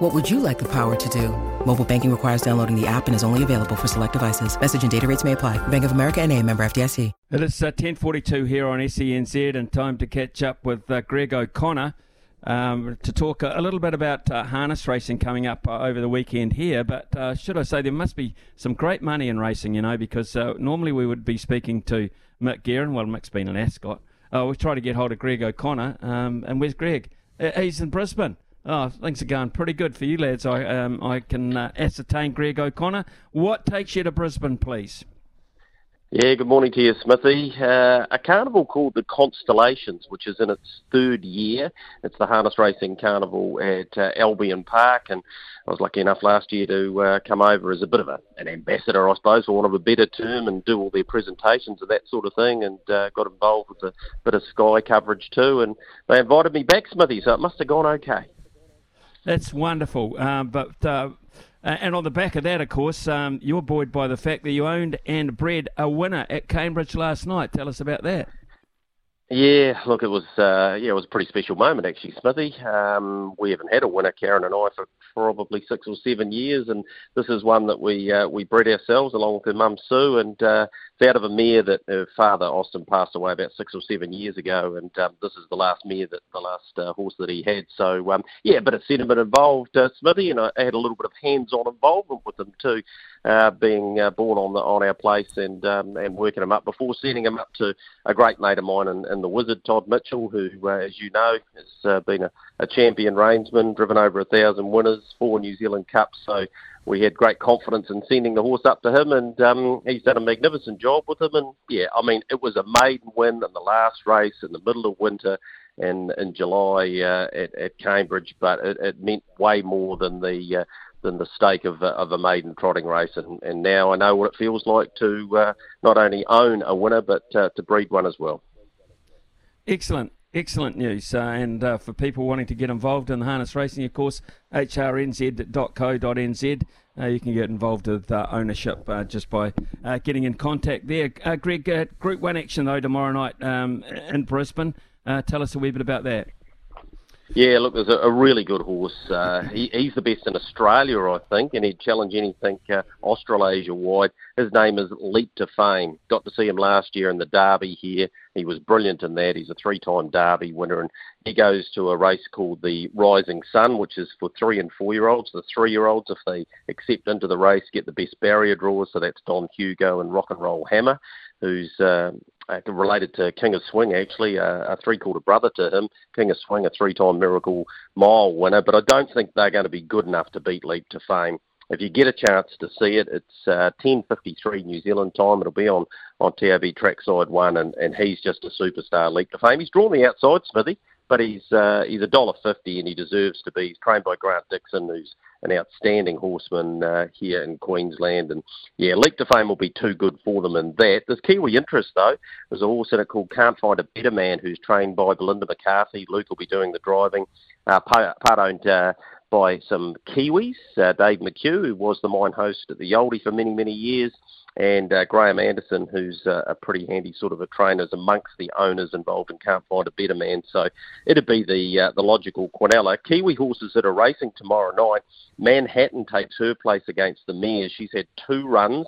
What would you like the power to do? Mobile banking requires downloading the app and is only available for select devices. Message and data rates may apply. Bank of America and a member FDIC. It is uh, 10.42 here on SENZ and time to catch up with uh, Greg O'Connor um, to talk a, a, little bit about uh, harness racing coming up uh, over the weekend here. But uh, should I say, there must be some great money in racing, you know, because uh, normally we would be speaking to Mick Guerin. Well, Mick's been an Ascot. Uh, we try to get hold of Greg O'Connor. Um, and where's Greg? Uh, he's in Brisbane. Oh, things are going pretty good for you lads. I um, I can ascertain Greg O'Connor. What takes you to Brisbane, please? Yeah, good morning to you, Smithy. Uh, a carnival called the Constellations, which is in its third year. It's the harness racing carnival at uh, Albion Park, and I was lucky enough last year to uh, come over as a bit of a, an ambassador, I suppose, for want of a better term, and do all their presentations and that sort of thing, and uh, got involved with a bit of Sky coverage too, and they invited me back, Smithy, so it must have gone okay. That's wonderful, uh, but uh, and on the back of that, of course, um, you're buoyed by the fact that you owned and bred a winner at Cambridge last night. Tell us about that. Yeah, look, it was uh, yeah, it was a pretty special moment actually, Smithy. Um, we haven't had a winner, Karen and I, for probably six or seven years, and this is one that we uh, we bred ourselves along with her mum Sue, and uh, it's out of a mare that her father Austin passed away about six or seven years ago, and um, this is the last mare that the last uh, horse that he had. So um, yeah, a bit of sentiment involved, uh, Smithy, and I had a little bit of hands-on involvement with them too uh, being uh, born on the on our place and um, and working him up before sending him up to a great mate of mine and, in the Wizard, Todd Mitchell, who, uh, as you know, has uh, been a, a champion reinsman, driven over a thousand winners, four New Zealand Cups. So we had great confidence in sending the horse up to him, and um, he's done a magnificent job with him. And yeah, I mean, it was a maiden win in the last race in the middle of winter. In, in July uh, at, at Cambridge, but it, it meant way more than the uh, the stake of, of a maiden trotting race. And, and now I know what it feels like to uh, not only own a winner, but uh, to breed one as well. Excellent. Excellent news. Uh, and uh, for people wanting to get involved in the harness racing, of course, hrnz.co.nz. Uh, you can get involved with uh, ownership uh, just by uh, getting in contact there. Greg, Group 1 action, though, tomorrow night um, in Brisbane. tell us a wee bit about that. Yeah, look, there's a, really good horse. Uh, he, he's the best in Australia, I think, and he'd challenge anything uh, Australasia wide. His name is Leap to Fame. Got to see him last year in the Derby here. He was brilliant in that. He's a three-time Derby winner, and he goes to a race called the Rising Sun, which is for three and four-year-olds. The three-year-olds, if they accept into the race, get the best barrier drawers. So that's Don Hugo and Rock and Roll Hammer, who's uh, related to King of Swing, actually, uh, a three-quarter brother to him. King of Swing, a three-time Miracle Mile winner, but I don't think they're going to be good enough to beat Leap to Fame. If you get a chance to see it, it's uh, 10:53 New Zealand time. It'll be on on TAB Trackside One, and, and he's just a superstar. Leap to Fame. He's drawn the outside, Smithy, but he's uh, he's a dollar fifty, and he deserves to be. He's trained by Grant Dixon, who's an outstanding horseman uh, here in Queensland. And yeah, Leap to Fame will be too good for them in that. There's Kiwi interest though. There's a horse in it called Can't Find a Better Man who's trained by Belinda McCarthy. Luke will be doing the driving. Uh, part, owned uh, by some Kiwis. Uh, Dave McHugh, who was the mine host at the Oldie for many, many years and uh, Graham Anderson, who's uh, a pretty handy sort of a trainer is amongst the owners involved and can't find a better man. So it'd be the uh, the logical Quinella. Kiwi horses that are racing tomorrow night. Manhattan takes her place against the mares. She's had two runs,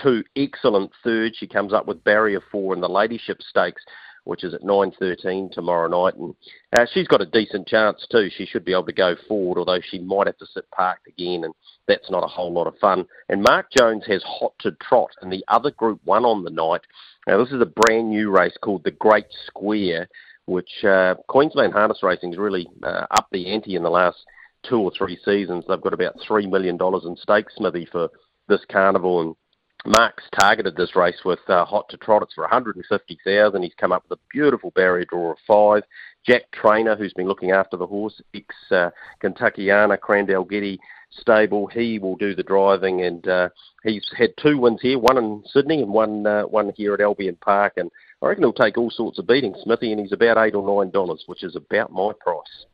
two excellent thirds. She comes up with barrier four in the Ladyship Stakes which is at 9.13 tomorrow night. And uh, she's got a decent chance too. She should be able to go forward, although she might have to sit parked again, and that's not a whole lot of fun. And Mark Jones has Hot to Trot in the other Group 1 on the night. Now, this is a brand new race called the Great Square, which uh, Queensland Harness Racing has really uh, upped the ante in the last two or three seasons. They've got about $3 million in stakes, Smithy, for this carnival, and Mark's targeted this race with uh, Hot to Trot. It's for 150,000. He's come up with a beautiful barrier draw of five. Jack Trainor, who's been looking after the horse, ex uh, Kentuckiana, Cran Dalgety, stable. He will do the driving, and uh, he's had two wins here, one in Sydney and one uh, one here at Albion Park. And I reckon he'll take all sorts of beatings, Smithy, and he's about eight or nine dollars, which is about my price.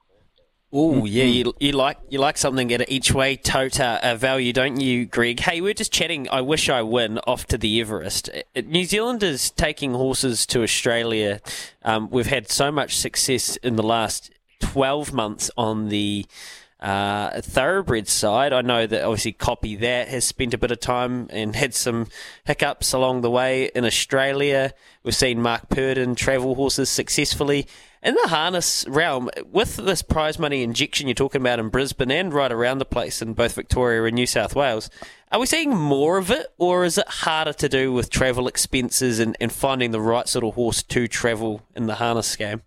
Oh yeah, you, you like you like something at each way tota uh, value, don't you, Greg? Hey, we're just chatting. I Wish I Win off to the Everest. Uh, New Zealanders taking horses to Australia. Um, we've had so much success in the last twelve months on the uh, thoroughbred side. I know that obviously Copy That has spent a bit of time and had some hiccups along the way in Australia. We've seen Mark Purdon travel horses successfully in the harness realm, with this prize money injection you're talking about in Brisbane and right around the place in both Victoria and New South Wales, are we seeing more of it, or is it harder to do with travel expenses and, and finding the right sort of horse to travel in the harness game?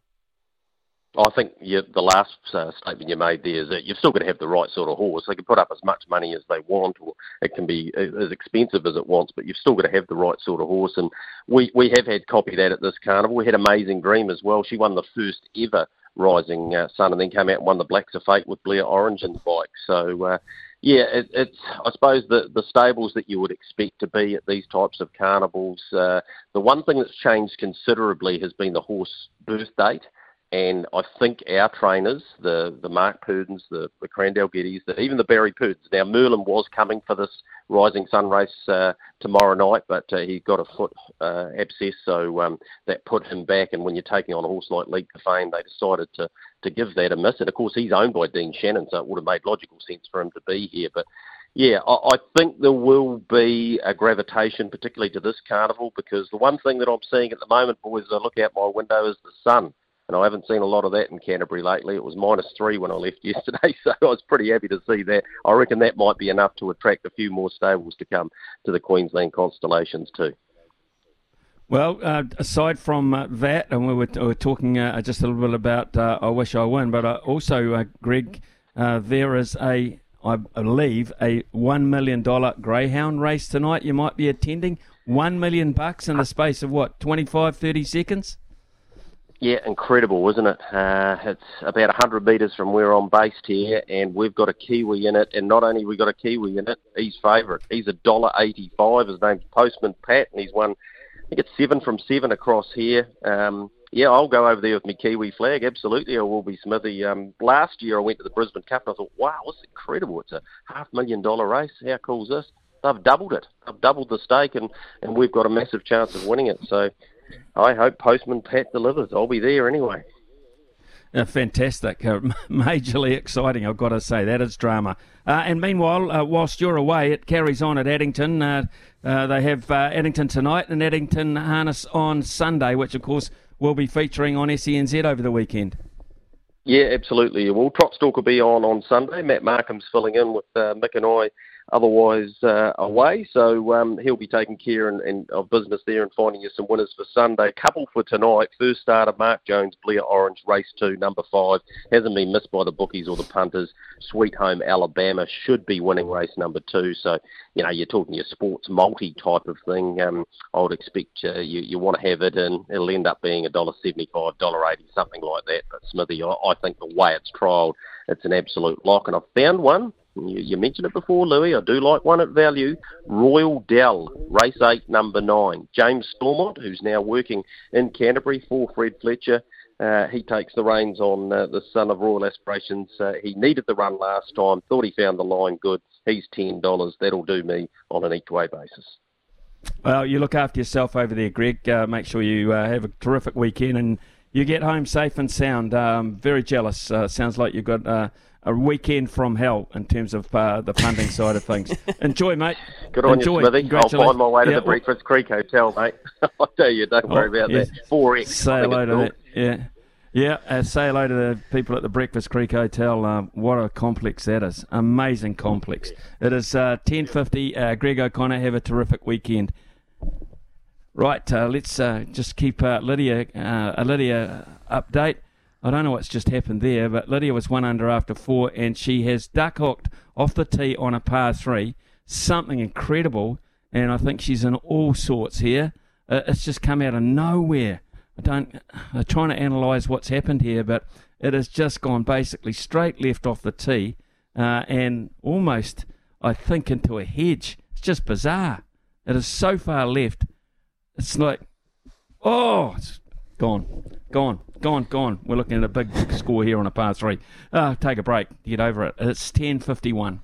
I think you, the last uh, statement you made there is that you've still got to have the right sort of horse. They can put up as much money as they want, or it can be as expensive as it wants, but you've still got to have the right sort of horse. And we, we have had copy that at this carnival. We had Amazing Dream as well. She won the first ever Rising uh, Sun and then came out and won the Blacks A Fake with Blair Orange in the bike. So, uh, yeah, it, it's I suppose the the stables that you would expect to be at these types of carnivals. Uh, the one thing that's changed considerably has been the horse birth date. And I think our trainers, the the Mark Purdons, the, the Cran Dalgetys, the, even the Barry Purdons. Now Merlin was coming for this Rising Sun race uh, tomorrow night, but uh, he got a foot uh, abscess, so um, that put him back. And when you're taking on a horse like Leap to Fame, they decided to to give that a miss. And of course, he's owned by Dean Shannon, so it would have made logical sense for him to be here. But yeah, I, I think there will be a gravitation, particularly to this carnival, because the one thing that I'm seeing at the moment, boys, I look out my window is the sun and I haven't seen a lot of that in Canterbury lately. It was minus three when I left yesterday, so I was pretty happy to see that. I reckon that might be enough to attract a few more stables to come to the Queensland Constellations too. Well, uh, aside from uh, that, and we were, we were talking uh, just a little bit about uh, I Wish I Win, but uh, also, uh, Greg, there is a, I believe, a $1 million greyhound race tonight you might be attending. One million bucks in the space of what, 25, 30 seconds? Yeah, incredible, isn't it? Uh, it's about 100 metres from where I'm based here, and we've got a Kiwi in it. And not only we got a Kiwi in it, he's favourite. He's a dollar eighty-five. His name's Postman Pat, and he's won. I think it's seven from seven across here. Um, yeah, I'll go over there with my Kiwi flag. Absolutely, I will be Smithy. Um, last year I went to the Brisbane Cup, and I thought, wow, this is incredible. It's a half million dollar race. How cool is this? They've doubled it. They've doubled the stake, and and we've got a massive chance of winning it. So I hope Postman Pat delivers. I'll be there anyway. Uh, fantastic, uh, majorly exciting. I've got to say that is drama. Uh, and meanwhile, uh, whilst you're away, it carries on at Addington. Uh, uh, they have Addington tonight and Addington Harness on Sunday, which of course will be featuring on SENZ over the weekend. Yeah, absolutely. Well, Trot will be on on Sunday. Matt Markham's filling in with Mick and I otherwise uh, away. So um, he'll be taking care and, and, of business there and finding you some winners for Sunday. Couple for tonight. First starter Mark Jones, Blair Orange, race two, number five. Hasn't been missed by the bookies or the punters. Sweet Home Alabama should be winning race number two. So, you know, you're talking your sports multi type of thing. Um, I would expect uh, you, you want to have it and it'll end up being a dollar seventy-five, dollar eighty, something like that. But Smithy, I, I think the way it's trialled, it's an absolute lock. And I've found one you, you, mentioned it before, Louis. I do like one at value. Royal Dell, race eight, number nine. James Stormont, who's now working in Canterbury for Fred Fletcher. Uh, he takes the reins on uh, the son of Royal Aspirations. Uh, he needed the run last time. Thought he found the line good. He's ten dollars. That'll do me on an each way basis. Well, you look after yourself over there, Greg. Uh, make sure you uh, have a terrific weekend and you get home safe and sound. Um, very jealous. Sounds like you've got a weekend from hell in terms of uh, the funding side of things. Enjoy, mate. Good on Enjoy. you, Smithy. I'll find my way to yeah, the Breakfast Creek Hotel, mate. I'll tell you, don't worry oh, about yes. that. 4X. Say hello to that. Yeah. Yeah, uh, say hello to the people at the Breakfast Creek Hotel. Uh, what a complex that is! Amazing complex. It is uh, ten fifty. Uh, Greg O'Connor, have a terrific weekend. Right, uh, let's uh, just keep Lydia a Lydia update. I don't know what's just happened there, but Lydia was one under after four, and she has duck hooked off the tee on a par three. Something incredible, and I think she's in all sorts here. Uh, it's just come out of nowhere. I don't. I'm trying to analyse what's happened here, but it has just gone basically straight left off the tee. uh, and almost, I think, into a hedge. It's just bizarre. It is so far left. It's like, oh, it's gone, gone, gone, gone. We're looking at a big score here on a par three. Uh, take a break. Get over it. It's ten fifty one.